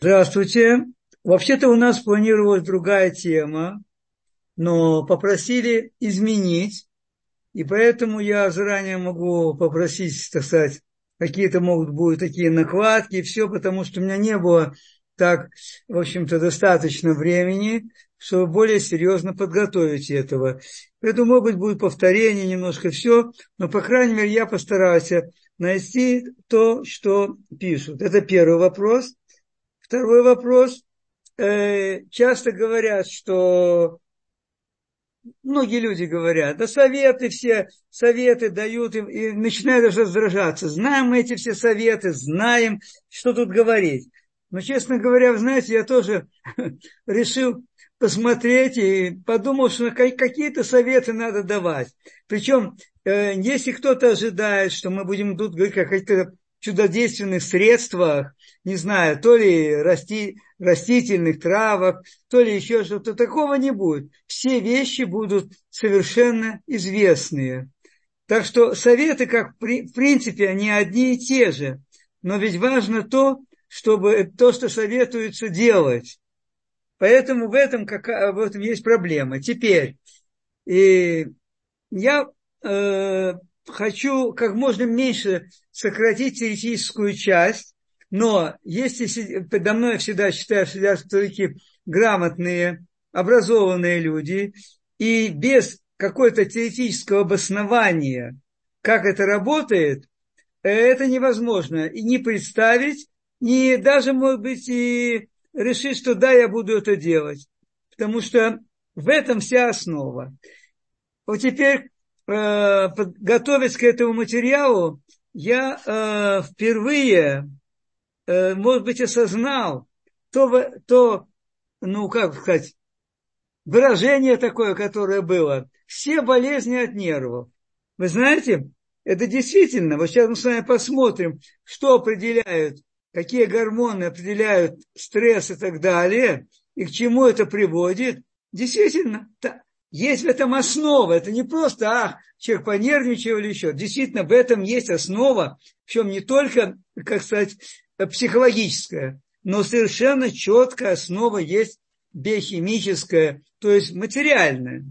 Здравствуйте. Вообще-то у нас планировалась другая тема, но попросили изменить, и поэтому я заранее могу попросить, так сказать, какие-то могут быть такие накладки, все, потому что у меня не было так, в общем-то, достаточно времени, чтобы более серьезно подготовить этого. Поэтому, может быть, будет повторение немножко все, но, по крайней мере, я постарался найти то, что пишут. Это первый вопрос. Второй вопрос. Э, часто говорят, что многие люди говорят, да советы все, советы дают им, и начинают раздражаться. Знаем мы эти все советы, знаем, что тут говорить. Но, честно говоря, вы знаете, я тоже решил посмотреть и подумал, что какие-то советы надо давать. Причем, э, если кто-то ожидает, что мы будем тут говорить о каких-то чудодейственных средствах, не знаю, то ли расти, растительных травах, то ли еще что-то, такого не будет. Все вещи будут совершенно известные. Так что советы, как в принципе, они одни и те же. Но ведь важно то, чтобы то, что советуется делать. Поэтому в этом, как, в этом есть проблема. Теперь, и я э, хочу как можно меньше сократить теоретическую часть, но если подо мной всегда считаю, что сидят все-таки грамотные, образованные люди, и без какого-то теоретического обоснования, как это работает, это невозможно и не представить, не даже, может быть, и решить, что да, я буду это делать. Потому что в этом вся основа. Вот теперь Э, готовясь к этому материалу, я э, впервые, э, может быть, осознал то, то, ну, как сказать, выражение такое, которое было. Все болезни от нервов. Вы знаете, это действительно, вот сейчас мы с вами посмотрим, что определяют, какие гормоны определяют стресс и так далее, и к чему это приводит. Действительно, есть в этом основа. Это не просто, а, человек понервничал или еще. Действительно, в этом есть основа, причем не только, как сказать, психологическая, но совершенно четкая основа есть биохимическая, то есть материальная.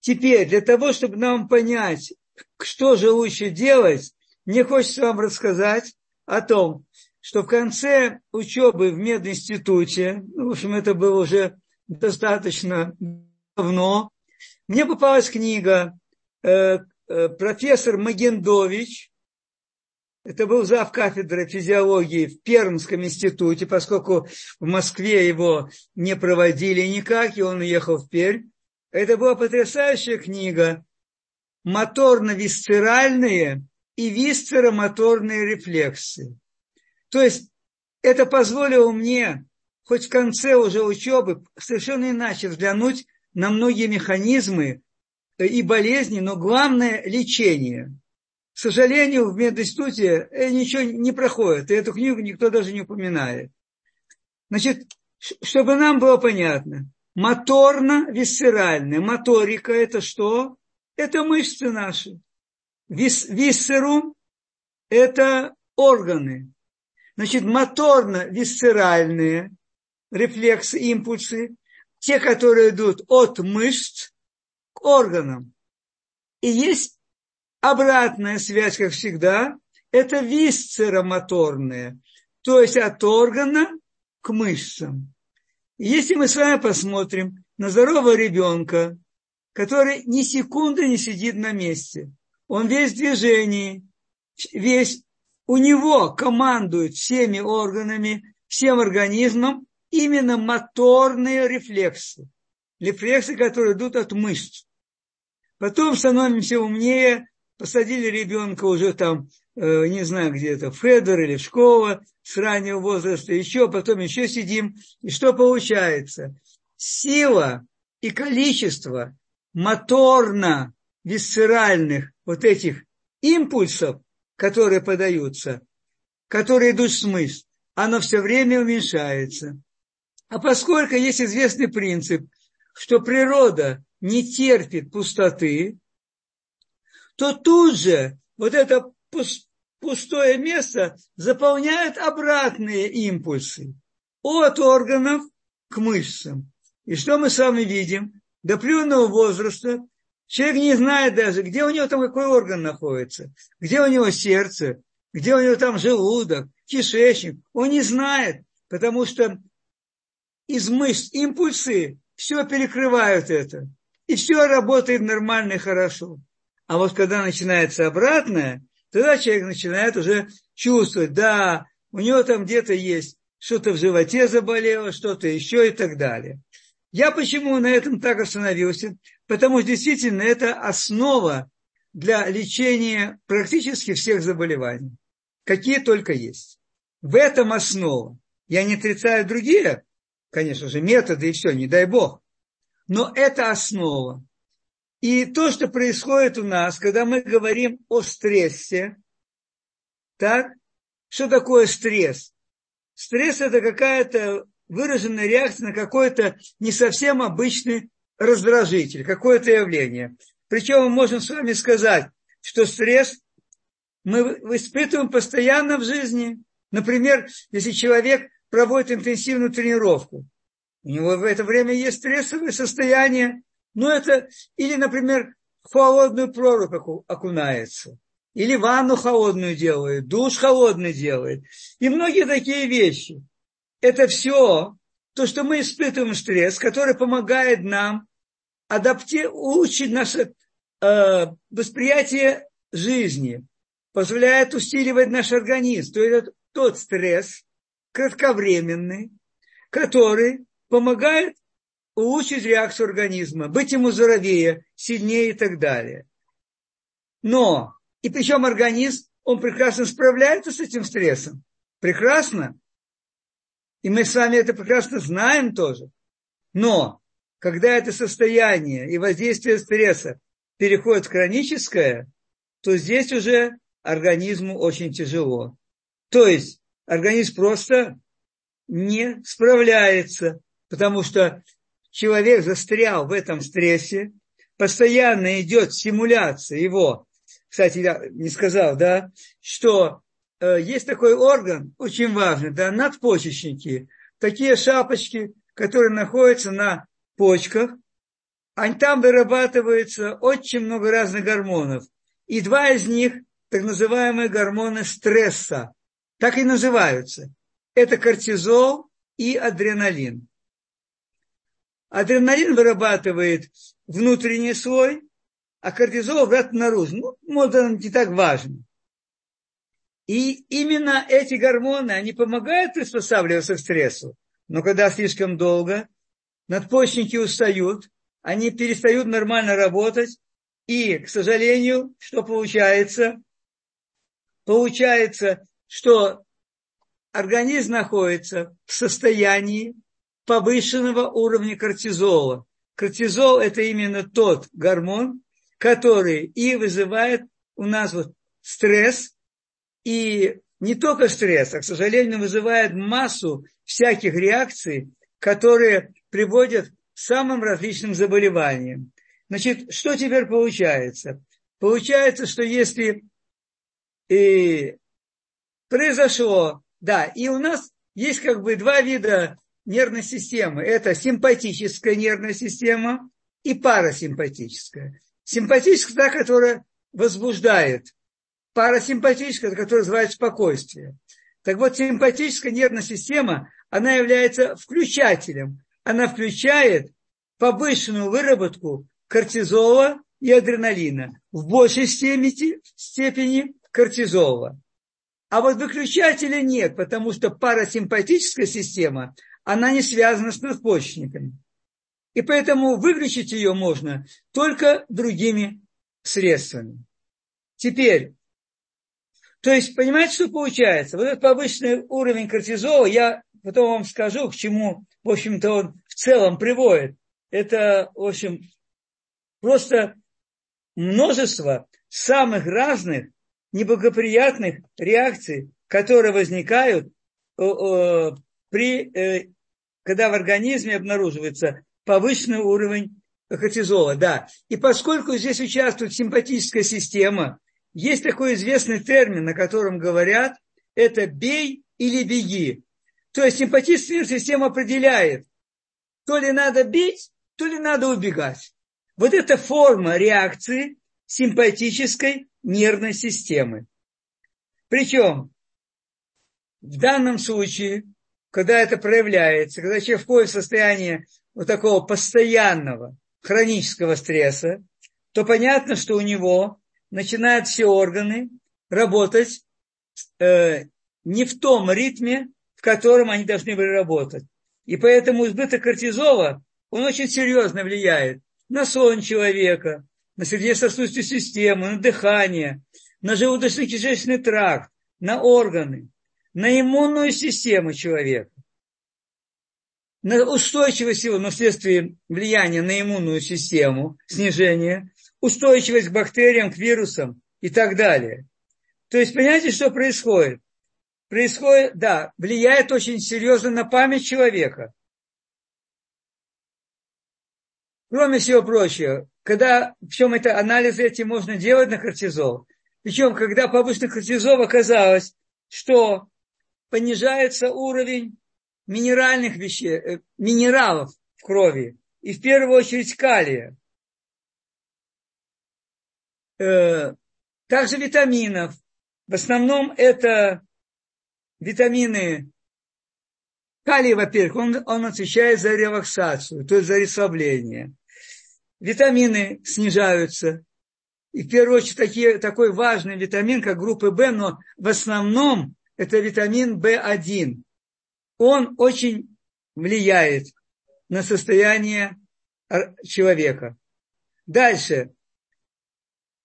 Теперь, для того, чтобы нам понять, что же лучше делать, мне хочется вам рассказать о том, что в конце учебы в мединституте, в общем, это было уже достаточно давно, мне попалась книга э, э, профессор Магендович, это был зав кафедры физиологии в Пермском институте, поскольку в Москве его не проводили никак, и он уехал в Пермь. Это была потрясающая книга «Моторно-висцеральные и висцеромоторные рефлексы». То есть это позволило мне хоть в конце уже учебы совершенно иначе взглянуть на многие механизмы и болезни, но главное – лечение. К сожалению, в мединституте э, ничего не проходит, и эту книгу никто даже не упоминает. Значит, чтобы нам было понятно, моторно-висцеральная. Моторика – это что? Это мышцы наши. Вис, висцерум – это органы. Значит, моторно-висцеральные рефлексы, импульсы, те, которые идут от мышц к органам. И есть обратная связь, как всегда, это висцеромоторная, то есть от органа к мышцам. Если мы с вами посмотрим на здорового ребенка, который ни секунды не сидит на месте, он весь в движении, весь у него командует всеми органами, всем организмом именно моторные рефлексы. Рефлексы, которые идут от мышц. Потом становимся умнее, посадили ребенка уже там, э, не знаю где-то, в Федор или в школу с раннего возраста, еще, потом еще сидим. И что получается? Сила и количество моторно-висцеральных вот этих импульсов, которые подаются, которые идут с мышц, оно все время уменьшается. А поскольку есть известный принцип, что природа не терпит пустоты, то тут же вот эта пустое место заполняют обратные импульсы от органов к мышцам. И что мы с вами видим? До определенного возраста человек не знает даже, где у него там какой орган находится, где у него сердце, где у него там желудок, кишечник. Он не знает, потому что из мышц импульсы все перекрывают это. И все работает нормально и хорошо. А вот когда начинается обратное, тогда человек начинает уже чувствовать, да, у него там где-то есть что-то в животе заболело, что-то еще и так далее. Я почему на этом так остановился? Потому что действительно это основа для лечения практически всех заболеваний, какие только есть. В этом основа. Я не отрицаю другие, конечно же, методы и все, не дай бог. Но это основа. И то, что происходит у нас, когда мы говорим о стрессе, так, что такое стресс? Стресс – это какая-то выраженная реакция на какой-то не совсем обычный раздражитель, какое-то явление. Причем мы можем с вами сказать, что стресс мы испытываем постоянно в жизни. Например, если человек проводит интенсивную тренировку, у него в это время есть стрессовое состояние, но это, или, например, в холодную прорубь окунается, или ванну холодную делает, душ холодный делает, и многие такие вещи. Это все то, что мы испытываем стресс, который помогает нам адапти... улучшить наше э, восприятие жизни, позволяет усиливать наш организм. То есть это тот стресс, кратковременный, который помогает улучшить реакцию организма, быть ему здоровее, сильнее и так далее. Но, и причем организм, он прекрасно справляется с этим стрессом. Прекрасно. И мы с вами это прекрасно знаем тоже. Но, когда это состояние и воздействие стресса переходит в хроническое, то здесь уже организму очень тяжело. То есть организм просто не справляется, потому что человек застрял в этом стрессе, постоянно идет симуляция его. Кстати, я не сказал, да, что э, есть такой орган, очень важный, да, надпочечники, такие шапочки, которые находятся на почках, а там вырабатывается очень много разных гормонов. И два из них, так называемые гормоны стресса, так и называются. Это кортизол и адреналин. Адреналин вырабатывает внутренний слой, а кортизол обратно наружу. Ну, может, не так важен. И именно эти гормоны, они помогают приспосабливаться к стрессу. Но когда слишком долго, надпочечники устают, они перестают нормально работать, и, к сожалению, что получается? Получается, что организм находится в состоянии повышенного уровня кортизола. Кортизол – это именно тот гормон, который и вызывает у нас вот стресс, и не только стресс, а, к сожалению, вызывает массу всяких реакций, которые приводят к самым различным заболеваниям. Значит, что теперь получается? Получается, что если и произошло, да, и у нас есть как бы два вида нервной системы. Это симпатическая нервная система и парасимпатическая. Симпатическая, та, которая возбуждает. Парасимпатическая, которая называется спокойствие. Так вот, симпатическая нервная система, она является включателем. Она включает повышенную выработку кортизола и адреналина. В большей степени, степени кортизола. А вот выключателя нет, потому что парасимпатическая система, она не связана с надпочечниками. И поэтому выключить ее можно только другими средствами. Теперь, то есть, понимаете, что получается? Вот этот повышенный уровень кортизола, я потом вам скажу, к чему, в общем-то, он в целом приводит. Это, в общем, просто множество самых разных неблагоприятных реакций, которые возникают при э, когда в организме обнаруживается повышенный уровень кортизола, да. И поскольку здесь участвует симпатическая система, есть такой известный термин, на котором говорят, это бей или беги. То есть симпатическая система определяет, то ли надо бить, то ли надо убегать. Вот это форма реакции симпатической нервной системы. Причем в данном случае, когда это проявляется, когда человек входит в состояние вот такого постоянного хронического стресса, то понятно, что у него начинают все органы работать э, не в том ритме, в котором они должны были работать. И поэтому избыток кортизола, он очень серьезно влияет на сон человека, на сердечно-сосудистую систему, на дыхание, на желудочно-кишечный тракт, на органы, на иммунную систему человека, на устойчивость его, но вследствие влияния на иммунную систему, снижение, устойчивость к бактериям, к вирусам и так далее. То есть, понимаете, что происходит? Происходит, да, влияет очень серьезно на память человека. Кроме всего прочего, когда, причем это анализы эти можно делать на кортизол, причем когда повышенный кортизол оказалось, что понижается уровень минеральных веществ, э, минералов в крови, и в первую очередь калия. Э, также витаминов. В основном это витамины Калий, во-первых, он, он отвечает за релаксацию, то есть за расслабление. Витамины снижаются. И в первую очередь такие, такой важный витамин, как группа В, но в основном это витамин В1. Он очень влияет на состояние человека. Дальше.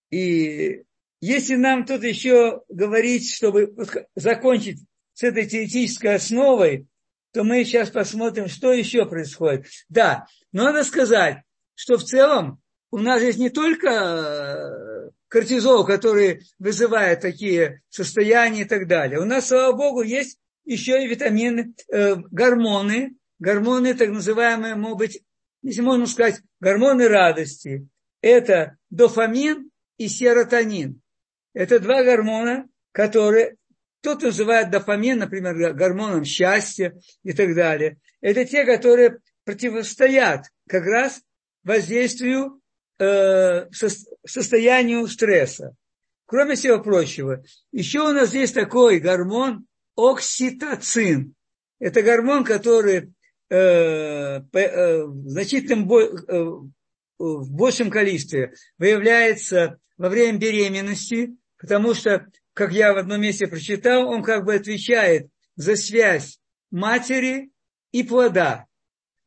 И если нам тут еще говорить, чтобы закончить с этой теоретической основой, то мы сейчас посмотрим, что еще происходит. Да, но надо сказать, что в целом у нас есть не только э, кортизол, который вызывает такие состояния и так далее. У нас, слава богу, есть еще и витамины, э, гормоны, гормоны так называемые, могут быть, если можно сказать, гормоны радости. Это дофамин и серотонин. Это два гормона, которые кто-то называет дофамин, например, гормоном счастья и так далее. Это те, которые противостоят как раз воздействию э, состоянию стресса. Кроме всего прочего, еще у нас есть такой гормон окситоцин. Это гормон, который э, э, в значительном э, в большем количестве выявляется во время беременности, потому что, как я в одном месте прочитал, он как бы отвечает за связь матери и плода.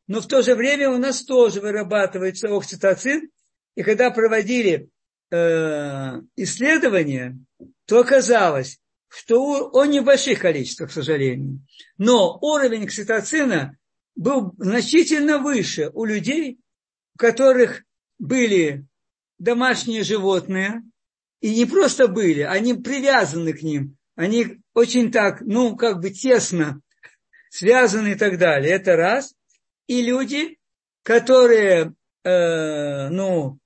Но в то же время у нас тоже вырабатывается окситоцин, и когда проводили э, исследования, то оказалось, что он не в больших количествах, к сожалению. Но уровень окситоцина был значительно выше у людей, у которых были домашние животные, и не просто были, они привязаны к ним, они очень так, ну, как бы тесно связаны и так далее. Это раз. И люди, которые, э, ну,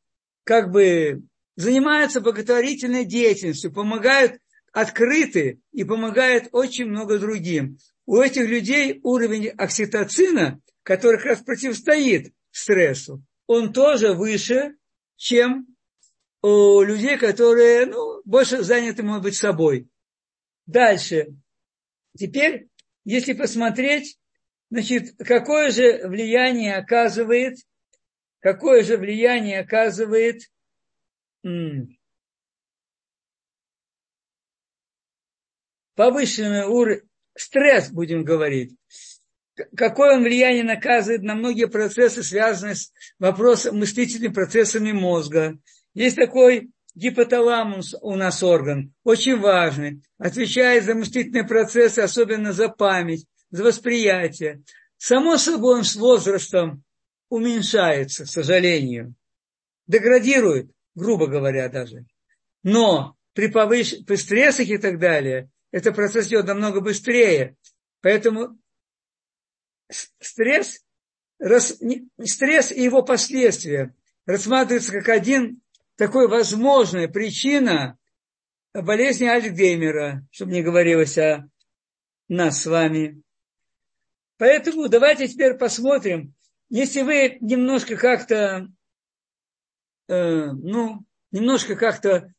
как бы занимаются благотворительной деятельностью, помогают открыты и помогают очень много другим. У этих людей уровень окситоцина, который как раз противостоит стрессу, он тоже выше, чем у людей, которые ну, больше заняты, может быть, собой. Дальше. Теперь, если посмотреть, значит, какое же влияние оказывает, какое же влияние оказывает повышенный уровень, стресс, будем говорить, какое он влияние наказывает на многие процессы, связанные с вопросом, мыслительными процессами мозга. Есть такой гипоталамус у нас орган, очень важный, отвечает за мыслительные процессы, особенно за память, за восприятие. Само собой он с возрастом уменьшается, к сожалению, деградирует, грубо говоря даже. Но при, повыш... при стрессах и так далее, этот процесс идет намного быстрее. Поэтому стресс, рас, стресс и его последствия рассматриваются как один такой возможная причина болезни Альцгеймера, чтобы не говорилось о нас с вами. Поэтому давайте теперь посмотрим, если вы немножко как-то, э, ну, немножко как-то,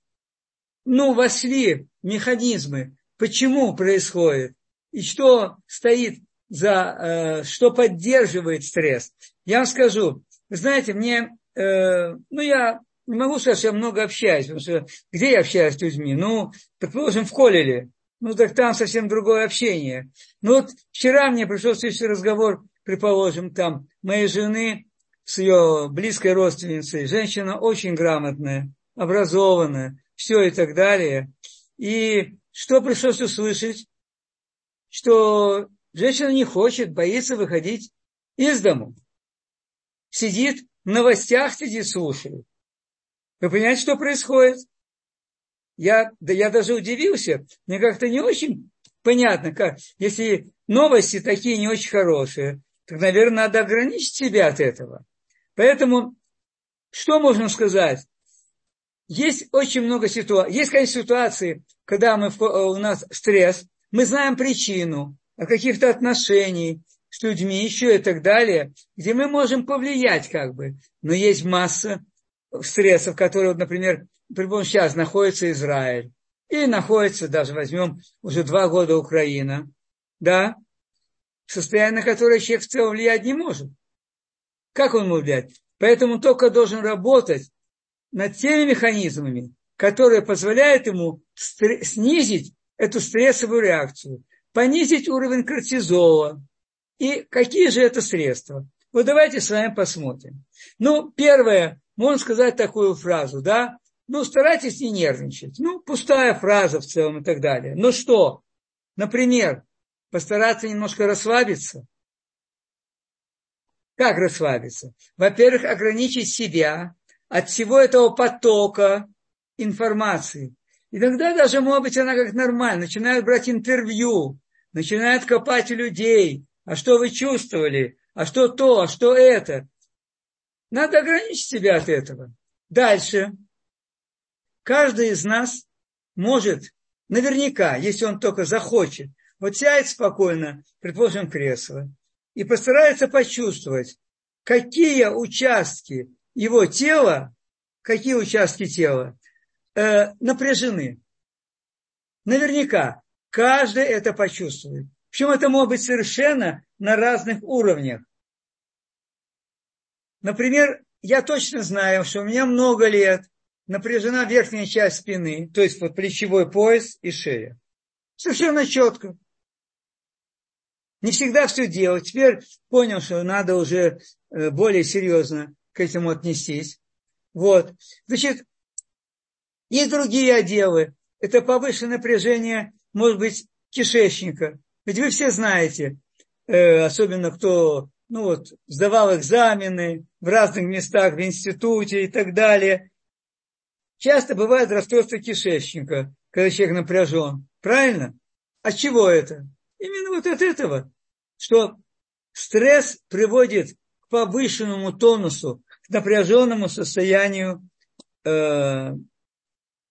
ну, вошли механизмы, почему происходит и что стоит за, э, что поддерживает стресс. Я вам скажу, знаете, мне, э, ну, я не могу сказать, что я много общаюсь, потому что где я общаюсь с людьми? Ну, предположим, в Колеле. Ну, так там совсем другое общение. Ну, вот вчера мне пришел следующий разговор, предположим, там, моей жены с ее близкой родственницей. Женщина очень грамотная, образованная, все и так далее. И что пришлось услышать? Что женщина не хочет, боится выходить из дому. Сидит, в новостях сидит, слушает. Вы понимаете, что происходит? Я, да я даже удивился. Мне как-то не очень понятно, как, если новости такие не очень хорошие, так, наверное, надо ограничить себя от этого. Поэтому, что можно сказать? Есть очень много ситуаций. Есть, конечно, ситуации, когда мы, у нас стресс, мы знаем причину, каких-то отношениях с людьми еще и так далее, где мы можем повлиять как бы. Но есть масса стрессов, которые, например, припомню, сейчас находится Израиль, и находится, даже возьмем, уже два года Украина, да, состояние, на которое человек в целом влиять не может. Как он может влиять? Поэтому только должен работать над теми механизмами, которые позволяют ему снизить эту стрессовую реакцию, понизить уровень кортизола. И какие же это средства? Вот давайте с вами посмотрим. Ну, первое, можно сказать такую фразу, да, ну, старайтесь не нервничать. Ну, пустая фраза в целом и так далее. Но что? Например, постараться немножко расслабиться. Как расслабиться? Во-первых, ограничить себя от всего этого потока информации. Иногда даже, может быть, она как нормально. Начинают брать интервью, начинают копать людей. А что вы чувствовали? А что то? А что это? Надо ограничить себя от этого. Дальше. Каждый из нас может, наверняка, если он только захочет, вот сядет спокойно, предположим, кресло, и постарается почувствовать, какие участки его тела, какие участки тела э, напряжены. Наверняка каждый это почувствует. Причем это может быть совершенно на разных уровнях. Например, я точно знаю, что у меня много лет напряжена верхняя часть спины, то есть вот плечевой пояс и шея. Совершенно четко. Не всегда все делать. Теперь понял, что надо уже э, более серьезно к этому отнестись. Вот. Значит, есть другие отделы. Это повышенное напряжение, может быть, кишечника. Ведь вы все знаете, э, особенно кто ну вот, сдавал экзамены в разных местах, в институте и так далее. Часто бывает расстройство кишечника, когда человек напряжен. Правильно? От чего это? Именно вот от этого, что стресс приводит к повышенному тонусу, к напряженному состоянию э,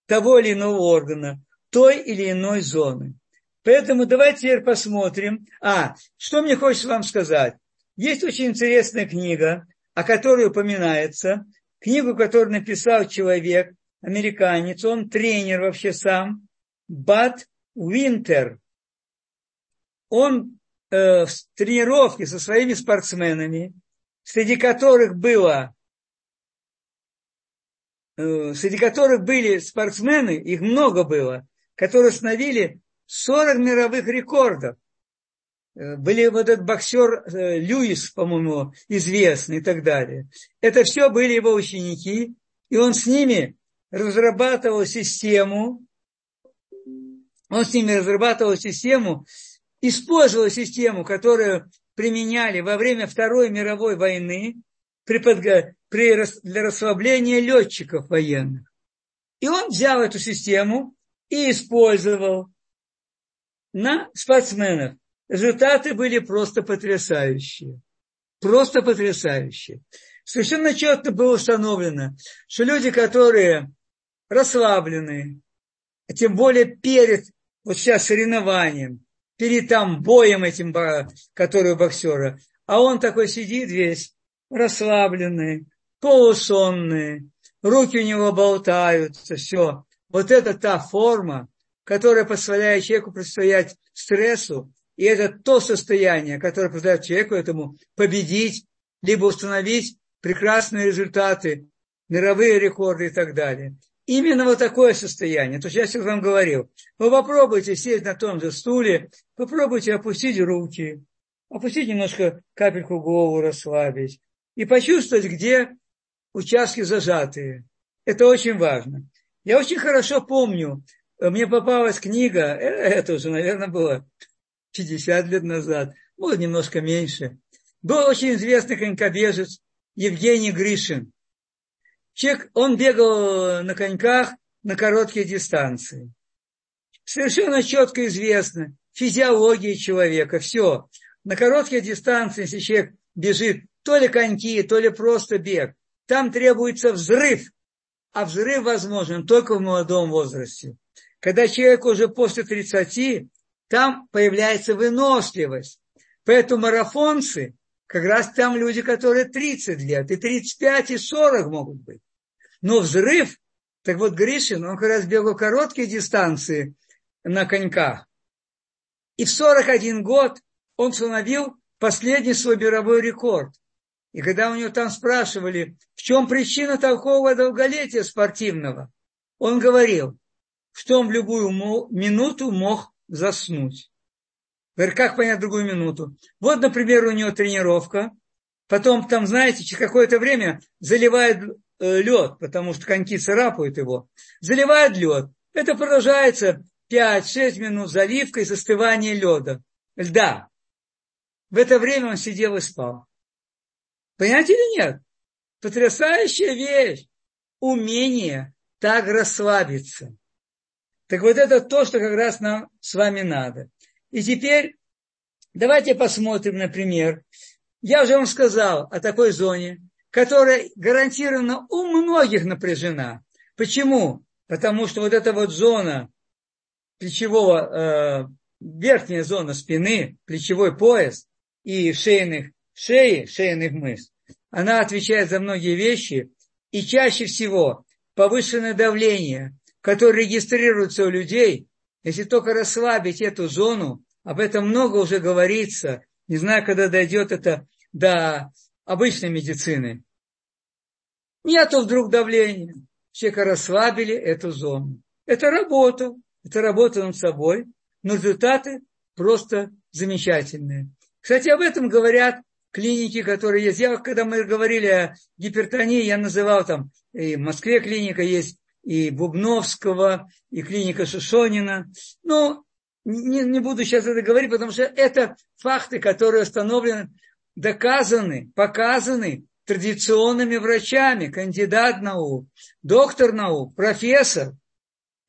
того или иного органа, той или иной зоны. Поэтому давайте теперь посмотрим. А, что мне хочется вам сказать? Есть очень интересная книга, о которой упоминается, книгу, которую написал человек, американец, он тренер вообще сам, Бат Винтер. Он э, в тренировке со своими спортсменами, среди которых было э, среди которых были спортсмены, их много было, которые установили 40 мировых рекордов. Э, были вот этот боксер э, Льюис, по-моему, известный и так далее. Это все были его ученики, и он с ними разрабатывал систему, он с ними разрабатывал систему, использовал систему, которую применяли во время Второй мировой войны при подго... при... для расслабления летчиков военных. И он взял эту систему и использовал на спортсменах. Результаты были просто потрясающие. Просто потрясающие. Совершенно четко было установлено, что люди, которые расслаблены, а тем более перед вот сейчас соревнованием, перед там боем этим, который у боксера, а он такой сидит весь расслабленный, полусонный, руки у него болтаются, все. Вот это та форма, которая позволяет человеку противостоять стрессу, и это то состояние, которое позволяет человеку этому победить, либо установить прекрасные результаты, мировые рекорды и так далее. Именно вот такое состояние. То есть я сейчас вам говорил. Вы попробуйте сесть на том же стуле, попробуйте опустить руки, опустить немножко капельку голову, расслабить. И почувствовать, где участки зажатые. Это очень важно. Я очень хорошо помню, мне попалась книга, э, это уже, наверное, было 50 лет назад, может, немножко меньше. Был очень известный конькобежец Евгений Гришин. Человек, он бегал на коньках на короткие дистанции. Совершенно четко известно физиология человека, все. На короткие дистанции, если человек бежит то ли коньки, то ли просто бег, там требуется взрыв, а взрыв возможен только в молодом возрасте. Когда человек уже после 30, там появляется выносливость. Поэтому марафонцы, как раз там люди, которые 30 лет, и 35, и 40 могут быть. Но взрыв, так вот Гришин, он как раз бегал короткие дистанции на коньках. И в 41 год он установил последний свой мировой рекорд. И когда у него там спрашивали, в чем причина такого долголетия спортивного, он говорил, что он в любую минуту мог заснуть. Как понять другую минуту? Вот, например, у него тренировка, потом там, знаете, через какое-то время заливает э, лед, потому что коньки царапают его, заливает лед. Это продолжается 5-6 минут заливка и застывание леда, льда. В это время он сидел и спал. Понимаете или нет? Потрясающая вещь. Умение так расслабиться. Так вот это то, что как раз нам с вами надо. И теперь давайте посмотрим, например, я уже вам сказал о такой зоне, которая гарантированно у многих напряжена. Почему? Потому что вот эта вот зона плечевого, э, верхняя зона спины, плечевой пояс и шейных, шеи, шейных мышц, она отвечает за многие вещи, и чаще всего повышенное давление, которое регистрируется у людей, если только расслабить эту зону, об этом много уже говорится, не знаю, когда дойдет это до обычной медицины. Нету вдруг давления. Человека расслабили эту зону. Это работа. Это работа над собой. Но результаты просто замечательные. Кстати, об этом говорят клиники, которые есть. Я, когда мы говорили о гипертонии, я называл там, и в Москве клиника есть, и Бубновского, и клиника Шишонина. Но не, не буду сейчас это говорить, потому что это факты, которые установлены, доказаны, показаны традиционными врачами, кандидат наук, доктор наук, профессор.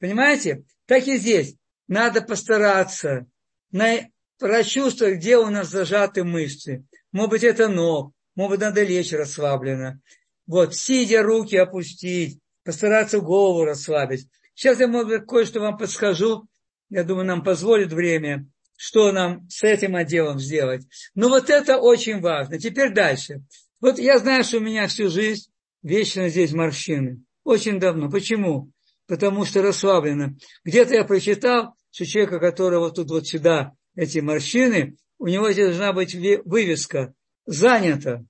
Понимаете? Так и здесь. Надо постараться на, прочувствовать, где у нас зажаты мышцы. Может быть, это ног, может быть, надо лечь расслабленно. Вот, сидя, руки опустить, постараться голову расслабить. Сейчас я, может быть, кое-что вам подскажу. Я думаю, нам позволит время, что нам с этим отделом сделать. Но вот это очень важно. Теперь дальше. Вот я знаю, что у меня всю жизнь вечно здесь морщины. Очень давно. Почему? Потому что расслаблено. Где-то я прочитал, что человека, которого тут вот сюда эти морщины, у него здесь должна быть вывеска «занято».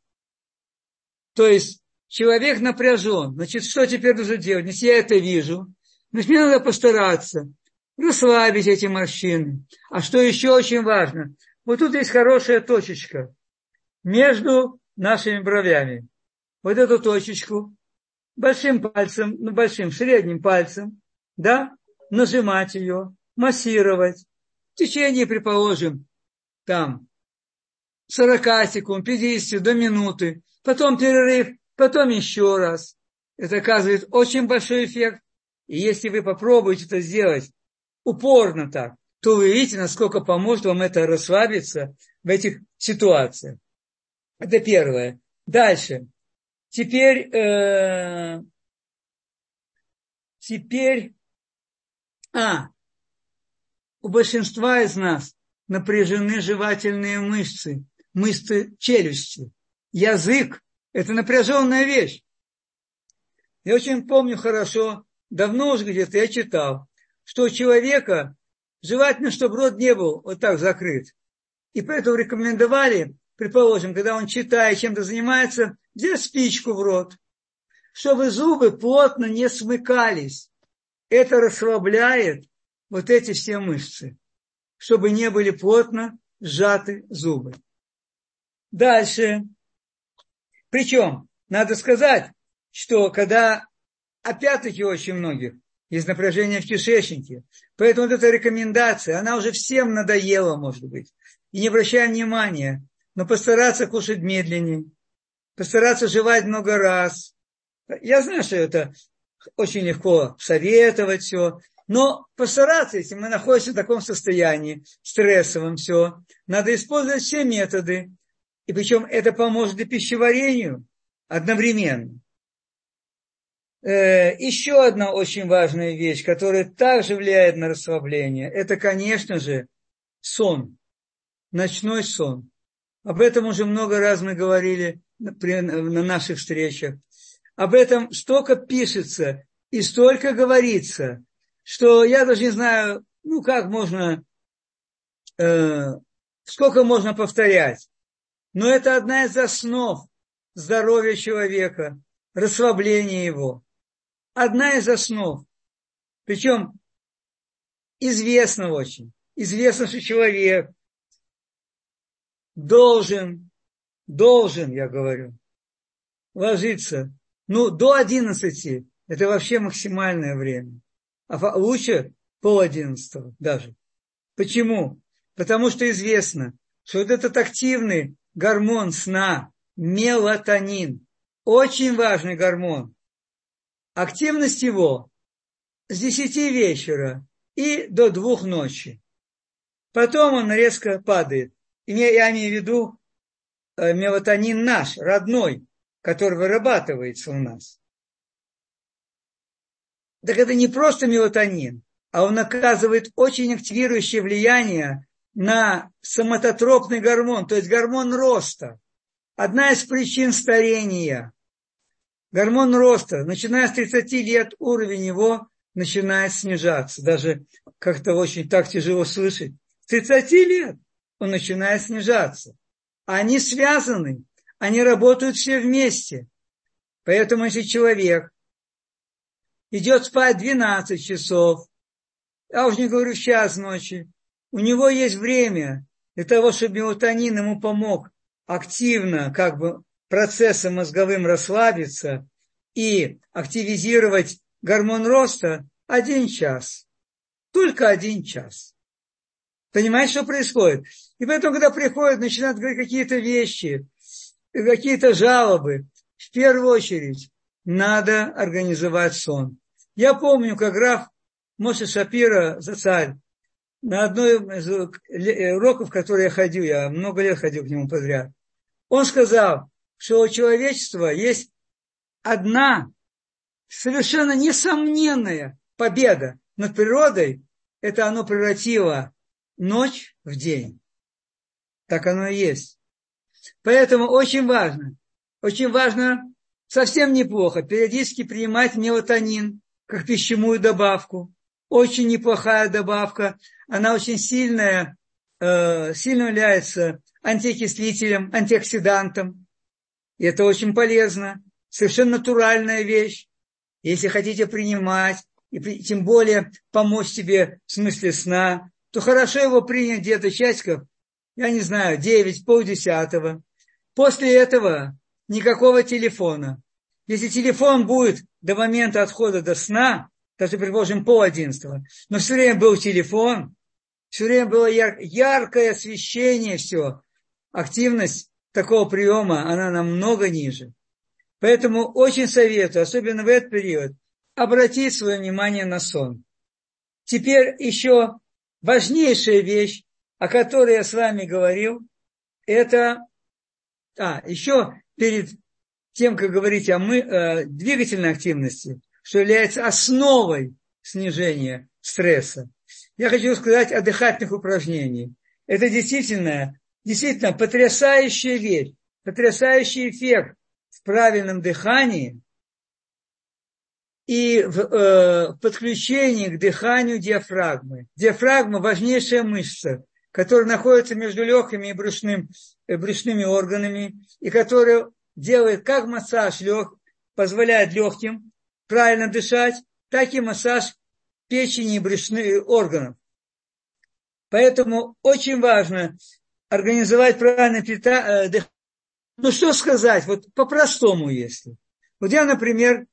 То есть человек напряжен. Значит, что теперь нужно делать? Если я это вижу, значит, мне надо постараться расслабить эти морщины. А что еще очень важно? Вот тут есть хорошая точечка между нашими бровями. Вот эту точечку большим пальцем, ну, большим, средним пальцем, да, нажимать ее, массировать. В течение, предположим, там 40 секунд, 50 до минуты, потом перерыв, потом еще раз. Это оказывает очень большой эффект. И если вы попробуете это сделать упорно так, то вы видите, насколько поможет вам это расслабиться в этих ситуациях. Это первое. Дальше. Теперь, э, теперь А, у большинства из нас напряжены жевательные мышцы, мышцы челюсти. Язык – это напряженная вещь. Я очень помню хорошо, давно уже где-то я читал, что у человека желательно, чтобы рот не был вот так закрыт. И поэтому рекомендовали, предположим, когда он читает, чем-то занимается, взять спичку в рот, чтобы зубы плотно не смыкались. Это расслабляет вот эти все мышцы, чтобы не были плотно сжаты зубы. Дальше. Причем, надо сказать, что когда, опять-таки, очень многих есть напряжение в кишечнике, поэтому вот эта рекомендация, она уже всем надоела, может быть. И не обращаем внимания, но постараться кушать медленнее, постараться жевать много раз. Я знаю, что это очень легко советовать все, но постараться, если мы находимся в таком состоянии, стрессовом все, надо использовать все методы. И причем это поможет и пищеварению одновременно. Э, еще одна очень важная вещь, которая также влияет на расслабление, это, конечно же, сон, ночной сон. Об этом уже много раз мы говорили на наших встречах. Об этом столько пишется и столько говорится, что я даже не знаю, ну как можно, э, сколько можно повторять. Но это одна из основ здоровья человека, расслабления его одна из основ. Причем известно очень. Известно, что человек должен, должен, я говорю, ложиться, ну, до 11, это вообще максимальное время. А лучше пол одиннадцатого даже. Почему? Потому что известно, что вот этот активный гормон сна, мелатонин, очень важный гормон, активность его с 10 вечера и до 2 ночи. Потом он резко падает. И я имею в виду э, мелатонин наш, родной, который вырабатывается у нас. Так это не просто мелатонин, а он оказывает очень активирующее влияние на соматотропный гормон, то есть гормон роста. Одна из причин старения. Гормон роста, начиная с 30 лет, уровень его начинает снижаться. Даже как-то очень так тяжело слышать. С 30 лет он начинает снижаться. Они связаны, они работают все вместе. Поэтому если человек идет спать 12 часов, я уже не говорю час ночи, у него есть время для того, чтобы мелатонин ему помог активно как бы процессом мозговым расслабиться и активизировать гормон роста один час. Только один час. Понимаете, что происходит? И поэтому, когда приходят, начинают говорить какие-то вещи, какие-то жалобы, в первую очередь надо организовать сон. Я помню, как граф Моше Шапира за царь на одной из уроков, в которые я ходил, я много лет ходил к нему подряд, он сказал, что у человечества есть одна совершенно несомненная победа над природой, это оно превратило ночь в день. Так оно и есть. Поэтому очень важно, очень важно, совсем неплохо, периодически принимать мелатонин как пищевую добавку. Очень неплохая добавка. Она очень сильная, э, сильно является антиокислителем, антиоксидантом. И это очень полезно, совершенно натуральная вещь. Если хотите принимать, и тем более помочь себе в смысле сна, то хорошо его принять где-то часиков, я не знаю, 9, полдесятого. После этого никакого телефона. Если телефон будет до момента отхода до сна, даже, предположим, пол одиннадцатого, но все время был телефон, все время было яр- яркое освещение, все, активность такого приема, она намного ниже. Поэтому очень советую, особенно в этот период, обратить свое внимание на сон. Теперь еще важнейшая вещь, о которой я с вами говорил, это, а, еще перед тем, как говорить о мы, э, двигательной активности, что является основой снижения, стресса. Я хочу сказать о дыхательных упражнениях. Это действительно, действительно потрясающая вещь, потрясающий эффект в правильном дыхании и в э, подключении к дыханию диафрагмы. Диафрагма – важнейшая мышца, которая находится между легкими и брюшным, э, брюшными органами, и которая делает как массаж лег, позволяет легким правильно дышать, так и массаж печени и брюшных органов. Поэтому очень важно организовать правильное питание. Э, ну что сказать, вот по-простому если. Вот я, например,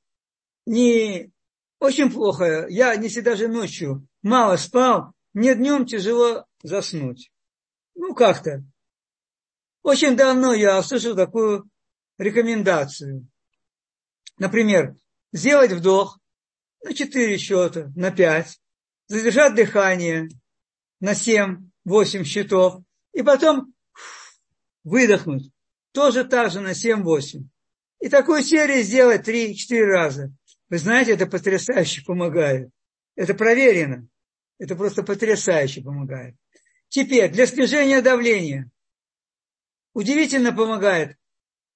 не очень плохо, я всегда даже ночью мало спал, мне днем тяжело заснуть. Ну, как-то. Очень давно я услышал такую рекомендацию. Например, сделать вдох на 4 счета, на 5, задержать дыхание на 7-8 счетов, и потом выдохнуть. Тоже так же на 7-8. И такую серию сделать 3-4 раза. Вы знаете, это потрясающе помогает. Это проверено. Это просто потрясающе помогает. Теперь, для снижения давления. Удивительно помогает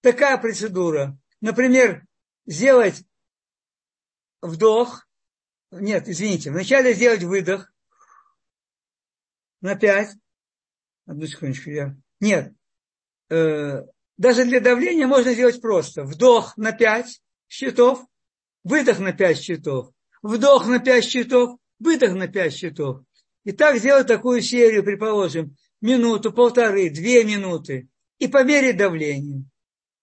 такая процедура. Например, сделать вдох. Нет, извините. Вначале сделать выдох на 5. Одну секундочку. Я... Нет. Э, даже для давления можно сделать просто. Вдох на 5 счетов выдох на 5 счетов, вдох на 5 счетов, выдох на 5 счетов. И так сделать такую серию, предположим, минуту, полторы, две минуты. И померить давление.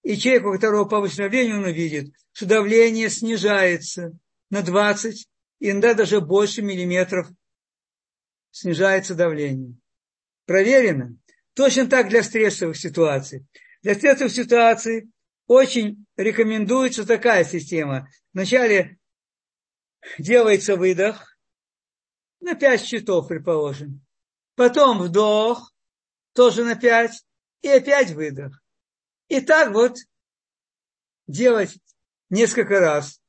И человек, у которого повышенное давление, он увидит, что давление снижается на 20, иногда даже больше миллиметров снижается давление. Проверено. Точно так для стрессовых ситуаций. Для стрессовых ситуаций очень рекомендуется такая система. Вначале делается выдох на 5 счетов, предположим. Потом вдох, тоже на 5, и опять выдох. И так вот делать несколько раз.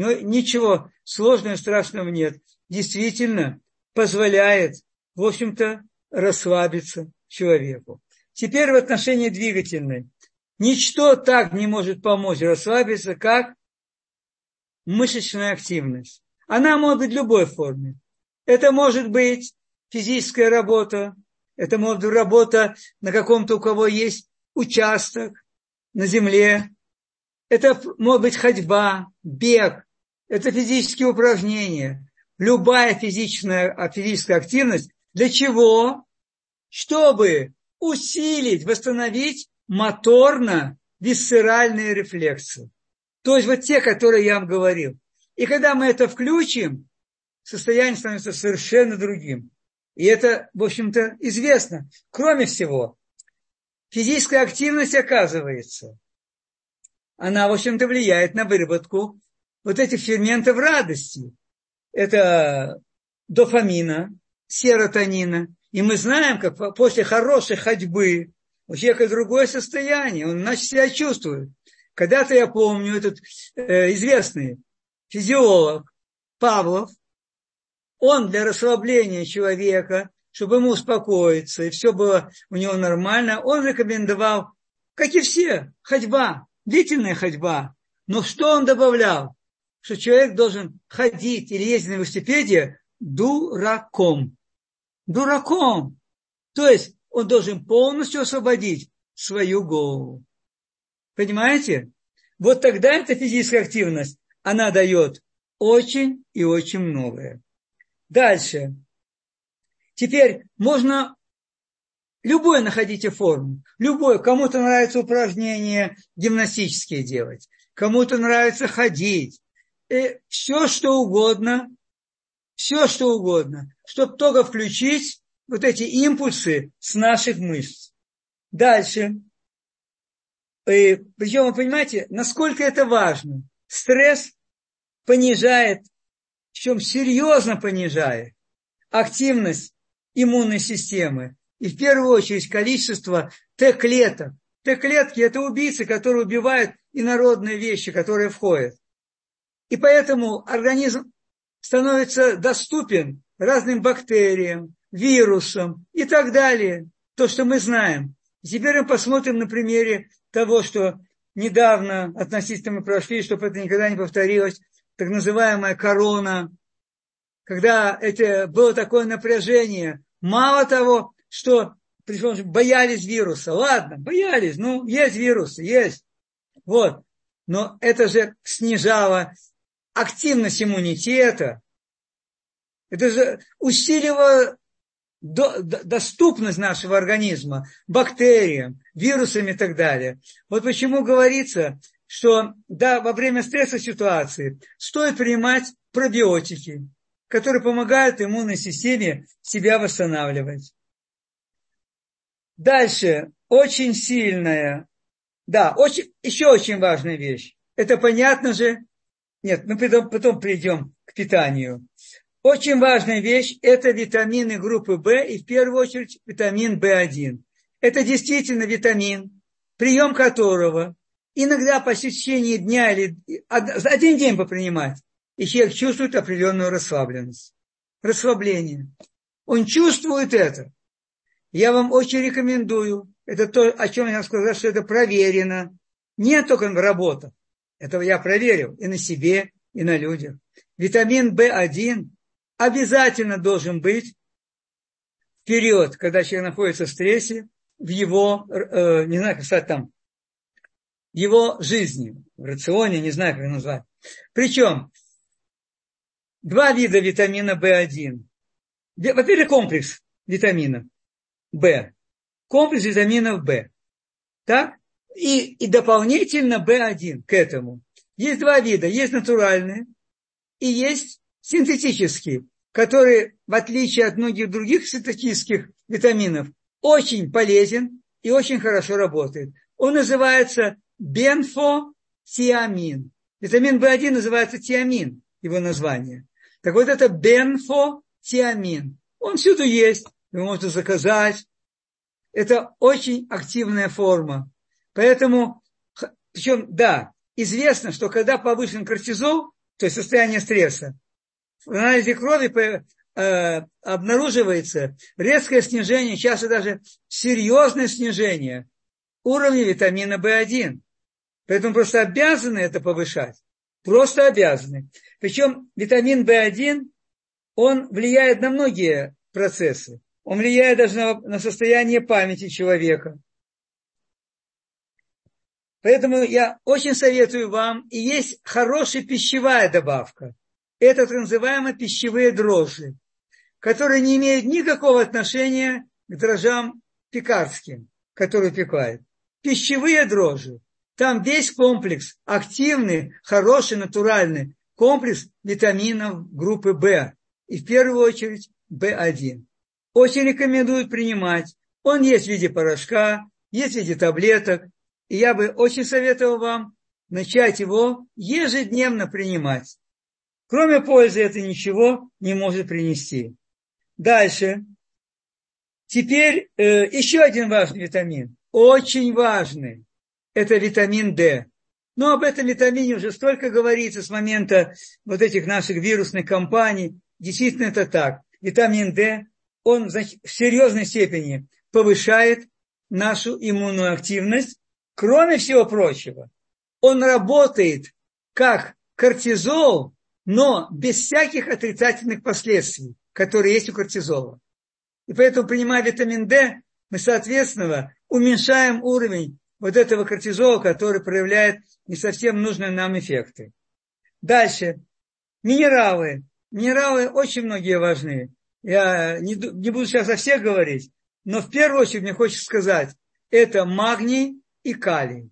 Ничего сложного и страшного нет. Действительно позволяет, в общем-то, расслабиться человеку. Теперь в отношении двигательной. Ничто так не может помочь расслабиться, как мышечная активность. Она может быть в любой форме. Это может быть физическая работа, это может быть работа на каком-то, у кого есть участок на земле, это может быть ходьба, бег, это физические упражнения, любая физическая, а, физическая активность. Для чего? Чтобы усилить, восстановить моторно-висцеральные рефлексы. То есть вот те, которые я вам говорил. И когда мы это включим, состояние становится совершенно другим. И это, в общем-то, известно. Кроме всего, физическая активность, оказывается, она, в общем-то, влияет на выработку вот этих ферментов радости. Это дофамина, серотонина. И мы знаем, как после хорошей ходьбы, у человека другое состояние, он иначе себя чувствует. Когда-то я помню этот э, известный физиолог Павлов, он для расслабления человека, чтобы ему успокоиться, и все было у него нормально, он рекомендовал, как и все, ходьба, длительная ходьба. Но что он добавлял? Что человек должен ходить или ездить на велосипеде дураком. Дураком. То есть он должен полностью освободить свою голову. Понимаете? Вот тогда эта физическая активность, она дает очень и очень многое. Дальше. Теперь можно любой находите форму. Любой. Кому-то нравится упражнения гимнастические делать. Кому-то нравится ходить. Все, что угодно. Все, что угодно. Чтобы только включить вот эти импульсы с наших мышц. Дальше. И, причем вы понимаете, насколько это важно. Стресс понижает, причем серьезно понижает активность иммунной системы. И в первую очередь количество Т-клеток. Т-клетки – это убийцы, которые убивают инородные вещи, которые входят. И поэтому организм становится доступен разным бактериям, вирусам и так далее. То, что мы знаем. Теперь мы посмотрим на примере того, что недавно относительно мы прошли, чтобы это никогда не повторилось, так называемая корона, когда это было такое напряжение. Мало того, что боялись вируса. Ладно, боялись, ну, есть вирусы, есть. Вот. Но это же снижало активность иммунитета. Это же усиливало доступность нашего организма бактериям, вирусам и так далее. Вот почему говорится, что да, во время стрессовой ситуации стоит принимать пробиотики, которые помогают иммунной системе себя восстанавливать. Дальше, очень сильная, да, очень, еще очень важная вещь. Это понятно же, нет, мы потом, потом придем к питанию. Очень важная вещь – это витамины группы В и в первую очередь витамин В1. Это действительно витамин, прием которого иногда по течение дня или один день попринимать, и человек чувствует определенную расслабленность, расслабление. Он чувствует это. Я вам очень рекомендую, это то, о чем я сказал, что это проверено. Не только в работах. Этого я проверил и на себе, и на людях. Витамин В1 обязательно должен быть в период, когда человек находится в стрессе, в его, э, не знаю, как сказать там, его жизни, в рационе, не знаю, как назвать. Причем два вида витамина В1. Во-первых, комплекс витаминов В. Комплекс витаминов В. Так? И, и дополнительно В1 к этому. Есть два вида. Есть натуральные и есть синтетические который, в отличие от многих других синтетических витаминов, очень полезен и очень хорошо работает. Он называется бенфотиамин. Витамин В1 называется тиамин, его название. Так вот это бенфотиамин. Он всюду есть, вы можете заказать. Это очень активная форма. Поэтому, причем, да, известно, что когда повышен кортизол, то есть состояние стресса, в анализе крови э, обнаруживается резкое снижение, часто даже серьезное снижение уровня витамина В1. Поэтому просто обязаны это повышать. Просто обязаны. Причем витамин В1, он влияет на многие процессы. Он влияет даже на, на состояние памяти человека. Поэтому я очень советую вам, и есть хорошая пищевая добавка это так называемые пищевые дрожжи, которые не имеют никакого отношения к дрожжам пекарским, которые пекают. Пищевые дрожжи. Там весь комплекс, активный, хороший, натуральный комплекс витаминов группы В. И в первую очередь В1. Очень рекомендую принимать. Он есть в виде порошка, есть в виде таблеток. И я бы очень советовал вам начать его ежедневно принимать. Кроме пользы это ничего не может принести. Дальше. Теперь э, еще один важный витамин. Очень важный. Это витамин D. Но об этом витамине уже столько говорится с момента вот этих наших вирусных кампаний. Действительно это так. Витамин D, он в серьезной степени повышает нашу иммунную активность. Кроме всего прочего, он работает как кортизол но без всяких отрицательных последствий, которые есть у кортизола. И поэтому, принимая витамин D, мы, соответственно, уменьшаем уровень вот этого кортизола, который проявляет не совсем нужные нам эффекты. Дальше. Минералы. Минералы очень многие важны. Я не, не буду сейчас о всех говорить, но в первую очередь мне хочется сказать, это магний и калий.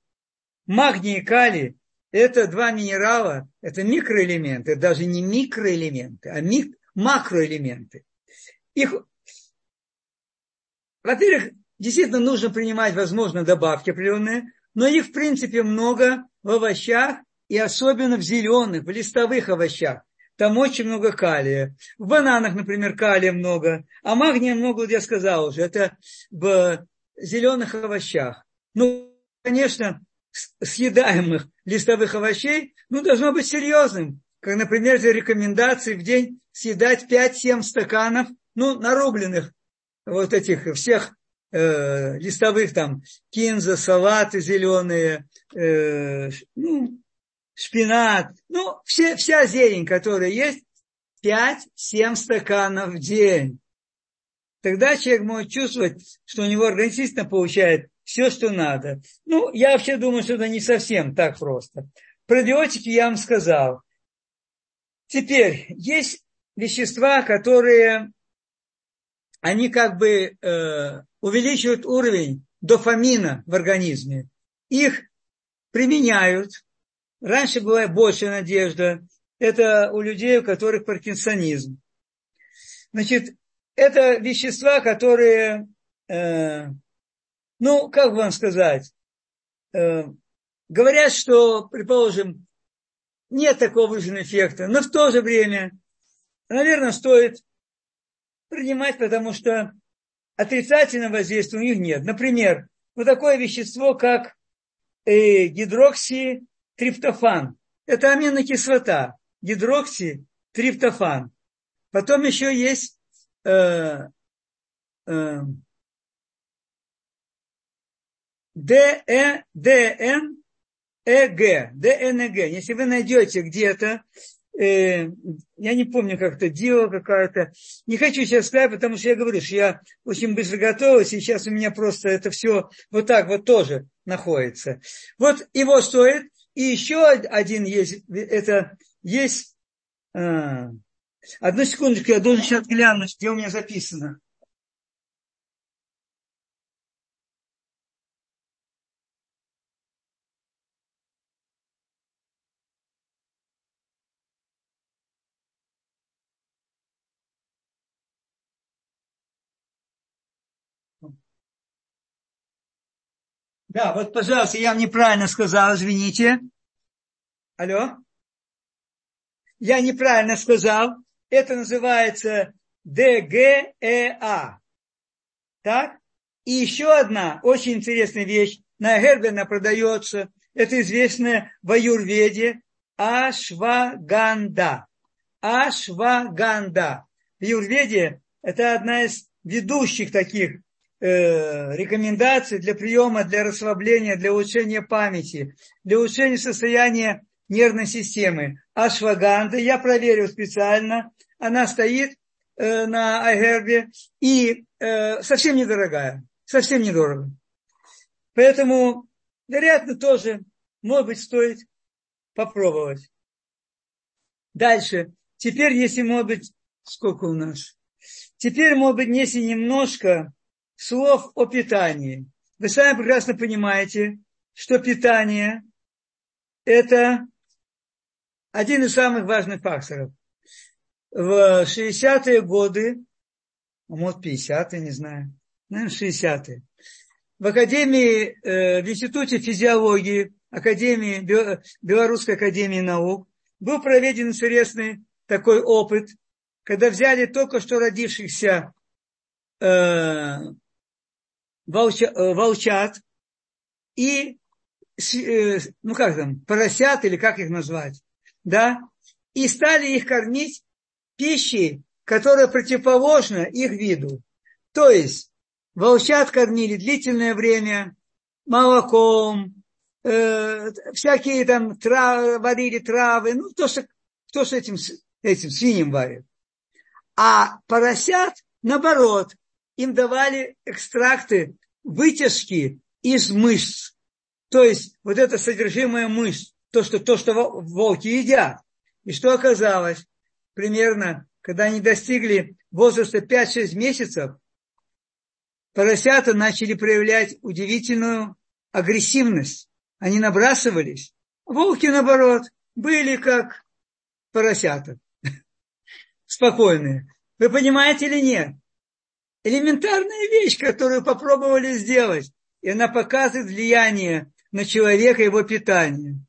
Магний и калий это два минерала, это микроэлементы, даже не микроэлементы, а мик, макроэлементы. Их, во-первых, действительно нужно принимать, возможно, добавки определенные, но их, в принципе, много в овощах и особенно в зеленых, в листовых овощах. Там очень много калия. В бананах, например, калия много, а магния много, вот я сказал уже, это в зеленых овощах. Ну, конечно, съедаемых листовых овощей, ну, должно быть серьезным. Как, например, рекомендации в день съедать 5-7 стаканов, ну, нарубленных вот этих всех э, листовых там кинза, салаты зеленые, э, ну, шпинат, ну, все, вся зелень, которая есть, 5-7 стаканов в день. Тогда человек может чувствовать, что у него организм получает все, что надо. Ну, я вообще думаю, что это не совсем так просто. Про биотики я вам сказал. Теперь, есть вещества, которые, они как бы э, увеличивают уровень дофамина в организме. Их применяют. Раньше была большая надежда. Это у людей, у которых паркинсонизм. Значит, это вещества, которые, э, ну, как вам сказать, э, говорят, что, предположим, нет такого выраженного эффекта, но в то же время, наверное, стоит принимать, потому что отрицательного воздействия у них нет. Например, вот такое вещество, как э, гидрокситриптофан. Это аминокислота. Гидрокситриптофан. Потом еще есть э, э, ДН, ЭГ, ДНГ. Если вы найдете где-то, э, я не помню, как это дело какая-то, не хочу сейчас сказать, потому что я говорю, что я очень быстро готовился, и сейчас у меня просто это все вот так вот тоже находится. Вот его стоит, и еще один есть, это есть, а, одну секундочку, я должен сейчас глянуть, где у меня записано. Да, вот, пожалуйста, я неправильно сказал, извините. Алло? Я неправильно сказал. Это называется ДГЭА. Так? И еще одна очень интересная вещь. На Гербена продается. Это известная в Аюрведе Ашваганда. Ашваганда. В Аюрведе это одна из ведущих таких Э, рекомендации для приема, для расслабления, для улучшения памяти, для улучшения состояния нервной системы. Ашваганда, я проверил специально, она стоит э, на Айгербе и э, совсем недорогая, совсем недорого. Поэтому, вероятно, тоже, может быть, стоит попробовать. Дальше. Теперь, если, может быть, сколько у нас? Теперь, может быть, если немножко слов о питании. Вы сами прекрасно понимаете, что питание – это один из самых важных факторов. В 60-е годы, может 50-е, не знаю, наверное, 60-е, в Академии, э, в Институте физиологии Академии, Белорусской Академии Наук был проведен интересный такой опыт, когда взяли только что родившихся э, э, волчат и, э, ну как там, поросят или как их назвать, да, и стали их кормить пищей, которая противоположна их виду. То есть волчат кормили длительное время молоком, э, всякие там травы, варили травы, ну, то, что, кто с этим, этим свиньям варит. А поросят, наоборот, им давали экстракты, вытяжки из мышц. То есть вот это содержимое мышц, то, что, то, что волки едят. И что оказалось? Примерно, когда они достигли возраста 5-6 месяцев, поросята начали проявлять удивительную агрессивность. Они набрасывались. Волки, наоборот, были как поросята. Спокойные. Вы понимаете или нет? Элементарная вещь, которую попробовали сделать. И она показывает влияние на человека, его питание.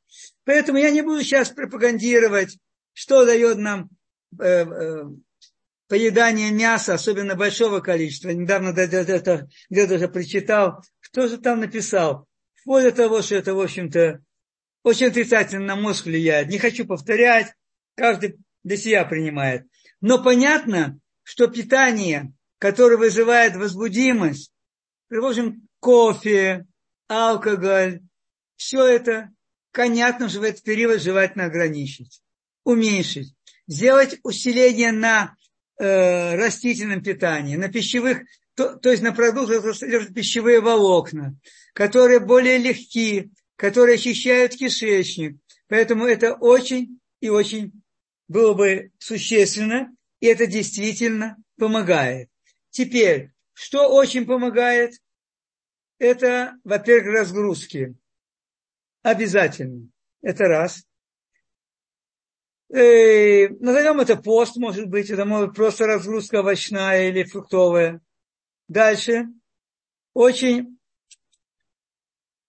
Поэтому я не буду сейчас пропагандировать, что дает нам э, э, поедание мяса, особенно большого количества. Недавно где-то где прочитал, кто же там написал. Вплоть до того, что это, в общем-то, очень отрицательно на мозг влияет. Не хочу повторять, каждый для себя принимает. Но понятно, что питание, которое вызывает возбудимость, предположим, кофе, алкоголь, все это, понятно, что в этот период желательно ограничить, уменьшить, сделать усиление на э, растительном питании, на пищевых, то, то есть на продуктах, которые содержат пищевые волокна, которые более легкие, которые очищают кишечник. Поэтому это очень и очень было бы существенно, и это действительно помогает. Теперь, что очень помогает? Это, во-первых, разгрузки. Обязательно. Это раз. И, э, назовем это пост, может быть, это может быть просто разгрузка овощная или фруктовая. Дальше. Очень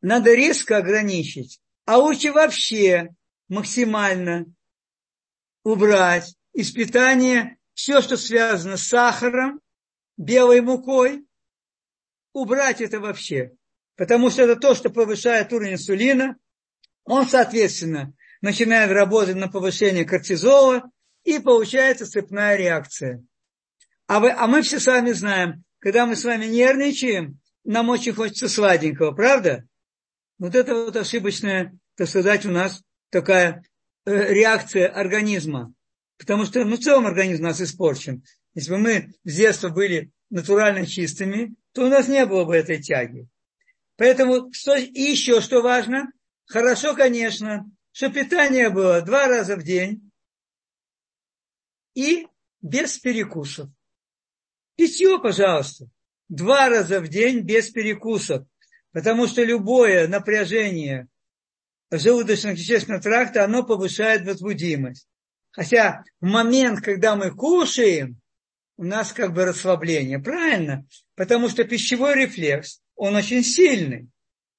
надо резко ограничить, а лучше вообще максимально убрать из питания все, что связано с сахаром, белой мукой, убрать это вообще. Потому что это то, что повышает уровень инсулина. Он, соответственно, начинает работать на повышение кортизола, и получается цепная реакция. А, вы, а мы все с вами знаем, когда мы с вами нервничаем, нам очень хочется сладенького, правда? Вот это вот ошибочная, так сказать, у нас такая э, реакция организма. Потому что, ну, в целом организм у нас испорчен. Если бы мы с детства были натурально чистыми, то у нас не было бы этой тяги. Поэтому что, и еще что важно, хорошо, конечно, что питание было два раза в день и без перекусов. Питье, пожалуйста, два раза в день без перекусов. Потому что любое напряжение желудочно-кишечного тракта, оно повышает возбудимость. Хотя в момент, когда мы кушаем, у нас как бы расслабление. Правильно? Потому что пищевой рефлекс, он очень сильный.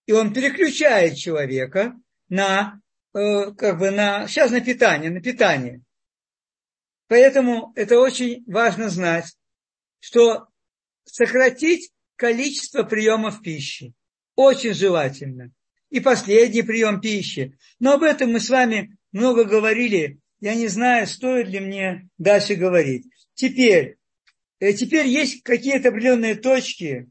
И он переключает человека на, э, как бы на, сейчас на питание, на питание. Поэтому это очень важно знать, что сократить количество приемов пищи. Очень желательно. И последний прием пищи. Но об этом мы с вами много говорили. Я не знаю, стоит ли мне дальше говорить. Теперь, теперь есть какие-то определенные точки,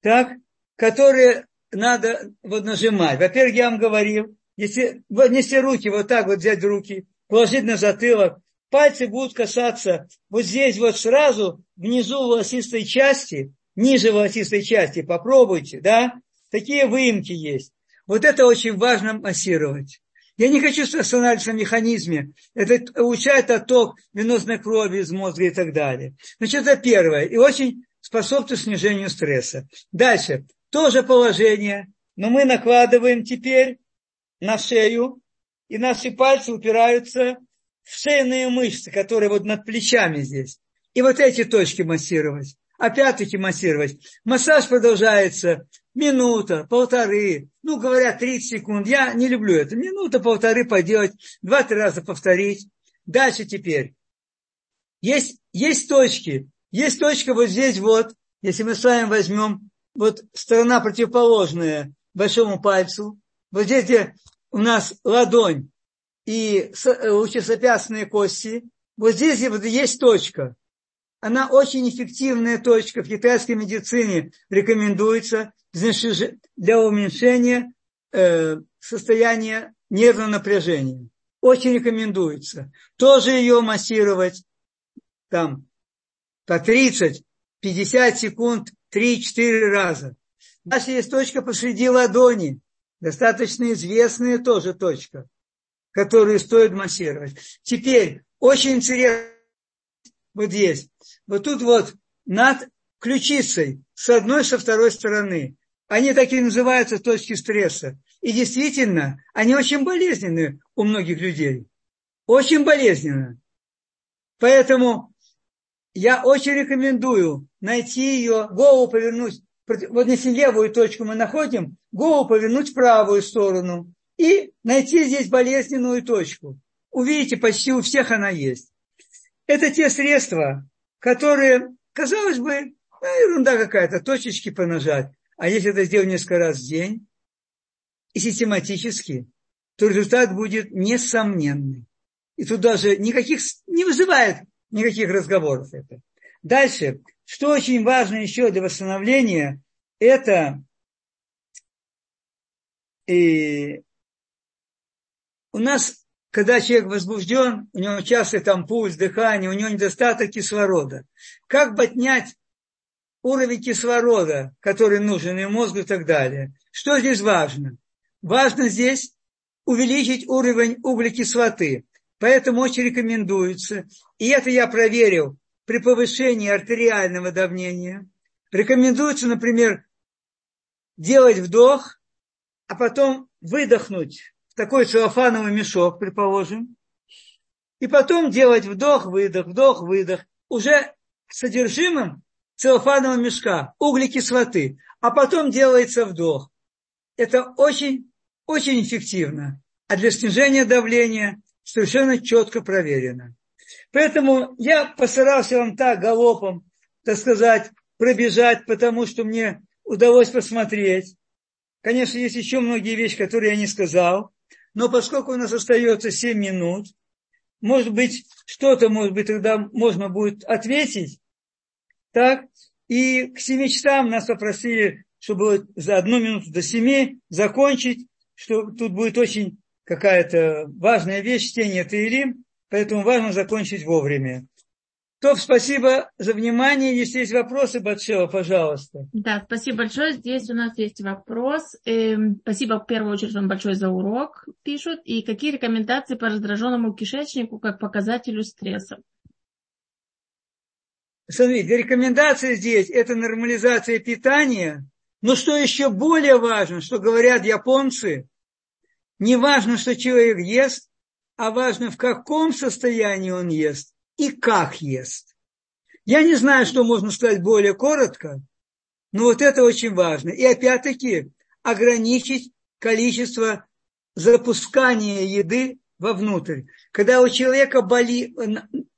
так, которые надо вот нажимать. Во-первых, я вам говорил, если нести руки, вот так вот взять руки, положить на затылок, пальцы будут касаться вот здесь вот сразу, внизу волосистой части, ниже волосистой части, попробуйте, да, такие выемки есть. Вот это очень важно массировать. Я не хочу останавливаться на механизме. Это улучшает отток венозной крови из мозга и так далее. Значит, это первое. И очень способствует снижению стресса. Дальше. тоже положение, но мы накладываем теперь на шею, и наши пальцы упираются в шейные мышцы, которые вот над плечами здесь. И вот эти точки массировать опять-таки массировать. Массаж продолжается минута, полторы, ну, говорят, 30 секунд. Я не люблю это. Минута, полторы поделать, два-три раза повторить. Дальше теперь. Есть, есть точки. Есть точка вот здесь вот, если мы с вами возьмем, вот сторона противоположная большому пальцу, вот здесь, где у нас ладонь и лучесопястные кости, вот здесь вот есть точка – она очень эффективная точка в китайской медицине, рекомендуется для уменьшения э, состояния нервного напряжения. Очень рекомендуется. Тоже ее массировать там по 30-50 секунд 3-4 раза. Дальше есть точка посреди ладони, достаточно известная тоже точка, которую стоит массировать. Теперь, очень интересно, вот здесь. Вот тут вот над ключицей с одной, со второй стороны. Они такие называются точки стресса. И действительно, они очень болезненны у многих людей. Очень болезненно. Поэтому я очень рекомендую найти ее, голову повернуть. Вот если левую точку мы находим, голову повернуть в правую сторону и найти здесь болезненную точку. Увидите, почти у всех она есть. Это те средства, которые, казалось бы, ну, ерунда какая-то, точечки понажать. А если это сделать несколько раз в день и систематически, то результат будет несомненный. И тут даже никаких, не вызывает никаких разговоров это. Дальше, что очень важно еще для восстановления, это и у нас, когда человек возбужден, у него часто там пульс, дыхание, у него недостаток кислорода. Как поднять уровень кислорода, который нужен и мозгу и так далее? Что здесь важно? Важно здесь увеличить уровень углекислоты. Поэтому очень рекомендуется, и это я проверил при повышении артериального давления, рекомендуется, например, делать вдох, а потом выдохнуть в такой целлофановый мешок, предположим, и потом делать вдох-выдох, вдох-выдох, уже содержимым целлофанового мешка, углекислоты, а потом делается вдох. Это очень, очень эффективно. А для снижения давления совершенно четко проверено. Поэтому я постарался вам так галопом, так сказать, пробежать, потому что мне удалось посмотреть. Конечно, есть еще многие вещи, которые я не сказал, но поскольку у нас остается 7 минут, может быть, что-то, может быть, тогда можно будет ответить. Так, и к 7 часам нас попросили, чтобы за одну минуту до 7 закончить, что тут будет очень какая-то важная вещь, чтение Таилим, поэтому важно закончить вовремя. То спасибо за внимание. Если есть вопросы, Батшева, пожалуйста. Да, спасибо большое. Здесь у нас есть вопрос. Эм, спасибо в первую очередь вам большое за урок, пишут. И какие рекомендации по раздраженному кишечнику как показателю стресса? Смотрите, рекомендация здесь – это нормализация питания. Но что еще более важно, что говорят японцы, не важно, что человек ест, а важно, в каком состоянии он ест и как ест. Я не знаю, что можно сказать более коротко, но вот это очень важно. И опять-таки ограничить количество запускания еды вовнутрь. Когда у человека боли,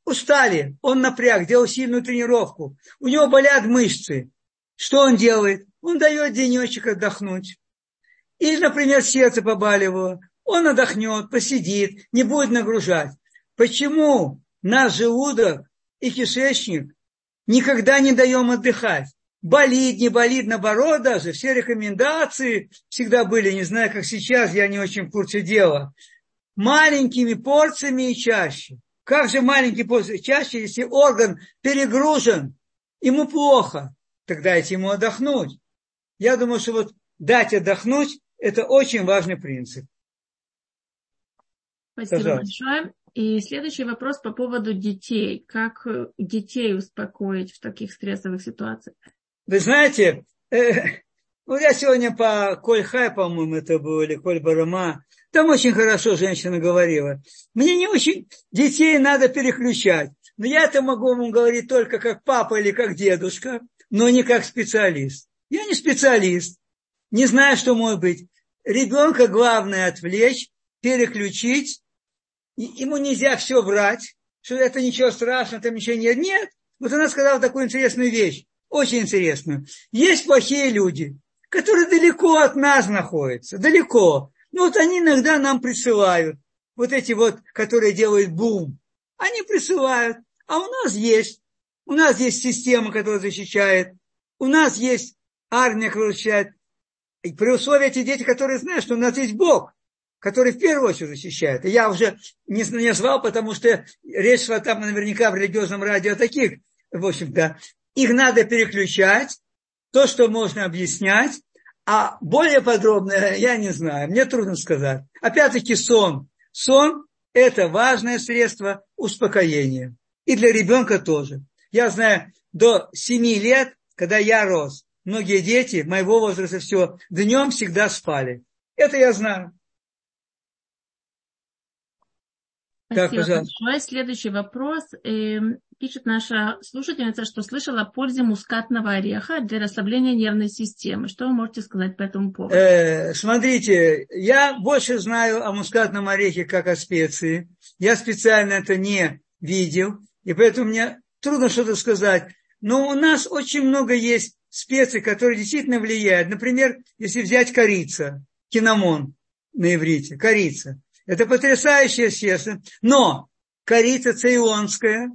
устали, он напряг, делал сильную тренировку, у него болят мышцы. Что он делает? Он дает денечек отдохнуть. Или, например, сердце побаливало. Он отдохнет, посидит, не будет нагружать. Почему наш желудок и кишечник никогда не даем отдыхать. Болит, не болит, наоборот даже. Все рекомендации всегда были, не знаю, как сейчас, я не очень в курсе дела. Маленькими порциями и чаще. Как же маленькие порции чаще, если орган перегружен, ему плохо, тогда дайте ему отдохнуть. Я думаю, что вот дать отдохнуть – это очень важный принцип. Спасибо Пожалуйста. большое. И следующий вопрос по поводу детей. Как детей успокоить в таких стрессовых ситуациях? Вы знаете, э, вот я сегодня по Коль Хай, по-моему, это было, или Коль Барама, там очень хорошо женщина говорила. Мне не очень детей надо переключать. Но я это могу вам говорить только как папа или как дедушка, но не как специалист. Я не специалист, не знаю, что может быть. Ребенка главное отвлечь, переключить, ему нельзя все врать, что это ничего страшного, там ничего нет. Нет. Вот она сказала такую интересную вещь, очень интересную. Есть плохие люди, которые далеко от нас находятся, далеко. Ну вот они иногда нам присылают, вот эти вот, которые делают бум. Они присылают, а у нас есть. У нас есть система, которая защищает. У нас есть армия, которая защищает. И при условии эти дети, которые знают, что у нас есть Бог который в первую очередь защищает. И я уже не, не назвал, потому что речь шла там наверняка в религиозном радио таких, в общем-то. Их надо переключать, то, что можно объяснять, а более подробно я не знаю, мне трудно сказать. Опять-таки сон. Сон – это важное средство успокоения. И для ребенка тоже. Я знаю, до 7 лет, когда я рос, многие дети моего возраста все днем всегда спали. Это я знаю. Спасибо да, большое. Следующий вопрос. Пишет наша слушательница, что слышала о пользе мускатного ореха для расслабления нервной системы. Что вы можете сказать по этому поводу? Э, смотрите, я больше знаю о мускатном орехе как о специи. Я специально это не видел, и поэтому мне трудно что-то сказать. Но у нас очень много есть специй, которые действительно влияют. Например, если взять корица, кинамон на иврите, корица – это потрясающее сердце. Но корица цейлонская,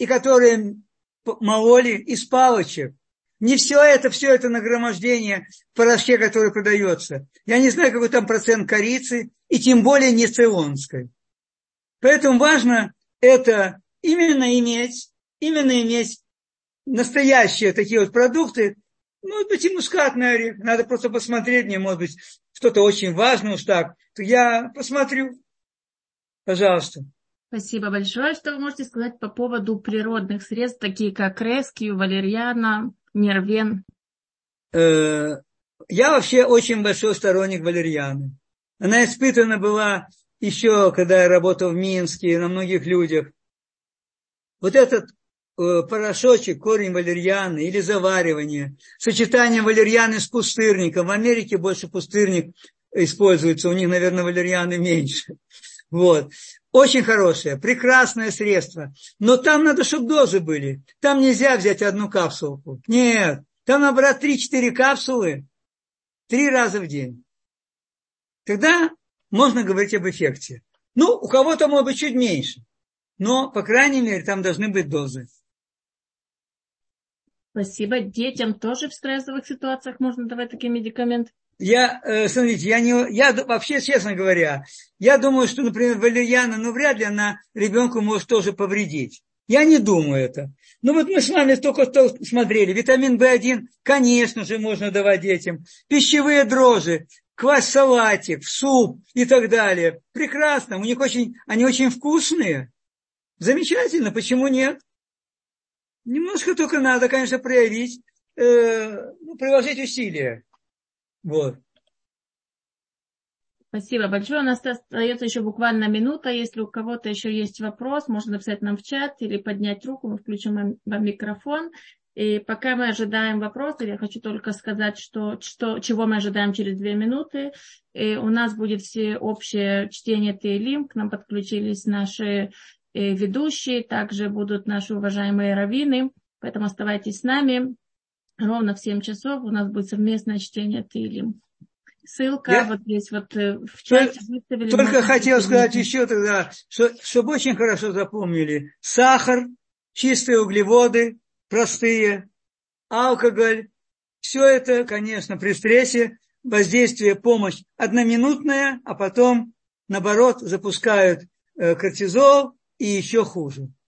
и которые мололи из палочек. Не все это, все это нагромождение в порошке, который продается. Я не знаю, какой там процент корицы, и тем более не цейлонской. Поэтому важно это именно иметь, именно иметь настоящие такие вот продукты, может быть, и мускатный орех. Надо просто посмотреть мне, может быть, что-то очень важное уж так. То я посмотрю. Пожалуйста. Спасибо большое. Что вы можете сказать по поводу природных средств, такие как рескью, валерьяна, нервен? Э, я вообще очень большой сторонник валерьяны. Она испытана была еще, когда я работал в Минске, на многих людях. Вот этот э, порошочек, корень валерьяны или заваривание, сочетание валерьяны с пустырником. В Америке больше пустырник используется, у них, наверное, валерьяны меньше. Вот. Очень хорошее, прекрасное средство. Но там надо, чтобы дозы были. Там нельзя взять одну капсулку. Нет. Там надо брать 3-4 капсулы три раза в день. Тогда можно говорить об эффекте. Ну, у кого-то может быть чуть меньше. Но, по крайней мере, там должны быть дозы. Спасибо. Детям тоже в стрессовых ситуациях можно давать такие медикаменты? Я, э, смотрите, я, не, я вообще, честно говоря, я думаю, что, например, валерьяна, ну, вряд ли она ребенку может тоже повредить. Я не думаю это. Ну вот мы с вами только что смотрели. Витамин В1, конечно же, можно давать детям. Пищевые дрожжи, квас салатик, суп и так далее. Прекрасно. У них очень, они очень вкусные. Замечательно. Почему нет? Немножко только надо, конечно, проявить, э, ну, приложить усилия. Вот. Спасибо большое. У нас остается еще буквально минута. Если у кого-то еще есть вопрос, можно написать нам в чат или поднять руку, мы включим вам микрофон. И пока мы ожидаем вопросы, я хочу только сказать, что, что, чего мы ожидаем через две минуты. И у нас будет все общее чтение Тейлим. К нам подключились наши э, ведущие, также будут наши уважаемые раввины. Поэтому оставайтесь с нами ровно в 7 часов у нас будет совместное чтение Тилим. Ссылка Я вот здесь вот э, в чате выставили. Только хотел сказать еще тогда, что, чтобы очень хорошо запомнили. Сахар, чистые углеводы, простые, алкоголь. Все это, конечно, при стрессе воздействие, помощь одноминутная, а потом, наоборот, запускают э, кортизол и еще хуже.